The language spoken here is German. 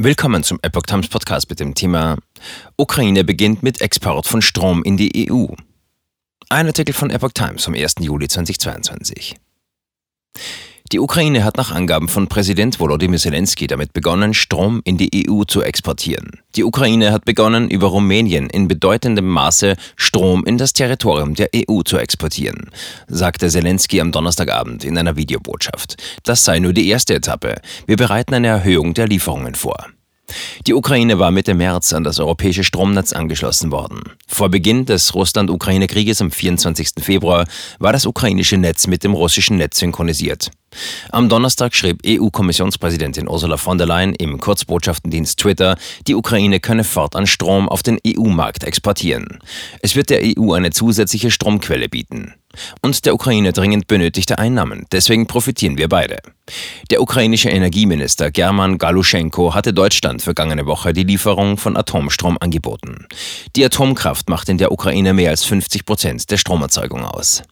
Willkommen zum Epoch Times Podcast mit dem Thema Ukraine beginnt mit Export von Strom in die EU. Ein Artikel von Epoch Times vom 1. Juli 2022. Die Ukraine hat nach Angaben von Präsident Volodymyr Zelensky damit begonnen, Strom in die EU zu exportieren. Die Ukraine hat begonnen, über Rumänien in bedeutendem Maße Strom in das Territorium der EU zu exportieren, sagte Zelensky am Donnerstagabend in einer Videobotschaft. Das sei nur die erste Etappe. Wir bereiten eine Erhöhung der Lieferungen vor. Die Ukraine war Mitte März an das europäische Stromnetz angeschlossen worden. Vor Beginn des Russland-Ukraine-Krieges am 24. Februar war das ukrainische Netz mit dem russischen Netz synchronisiert. Am Donnerstag schrieb EU-Kommissionspräsidentin Ursula von der Leyen im Kurzbotschaftendienst Twitter, die Ukraine könne fortan Strom auf den EU-Markt exportieren. Es wird der EU eine zusätzliche Stromquelle bieten. Und der Ukraine dringend benötigte Einnahmen. Deswegen profitieren wir beide. Der ukrainische Energieminister German Galuschenko hatte Deutschland vergangene Woche die Lieferung von Atomstrom angeboten. Die Atomkraft macht in der Ukraine mehr als 50 Prozent der Stromerzeugung aus.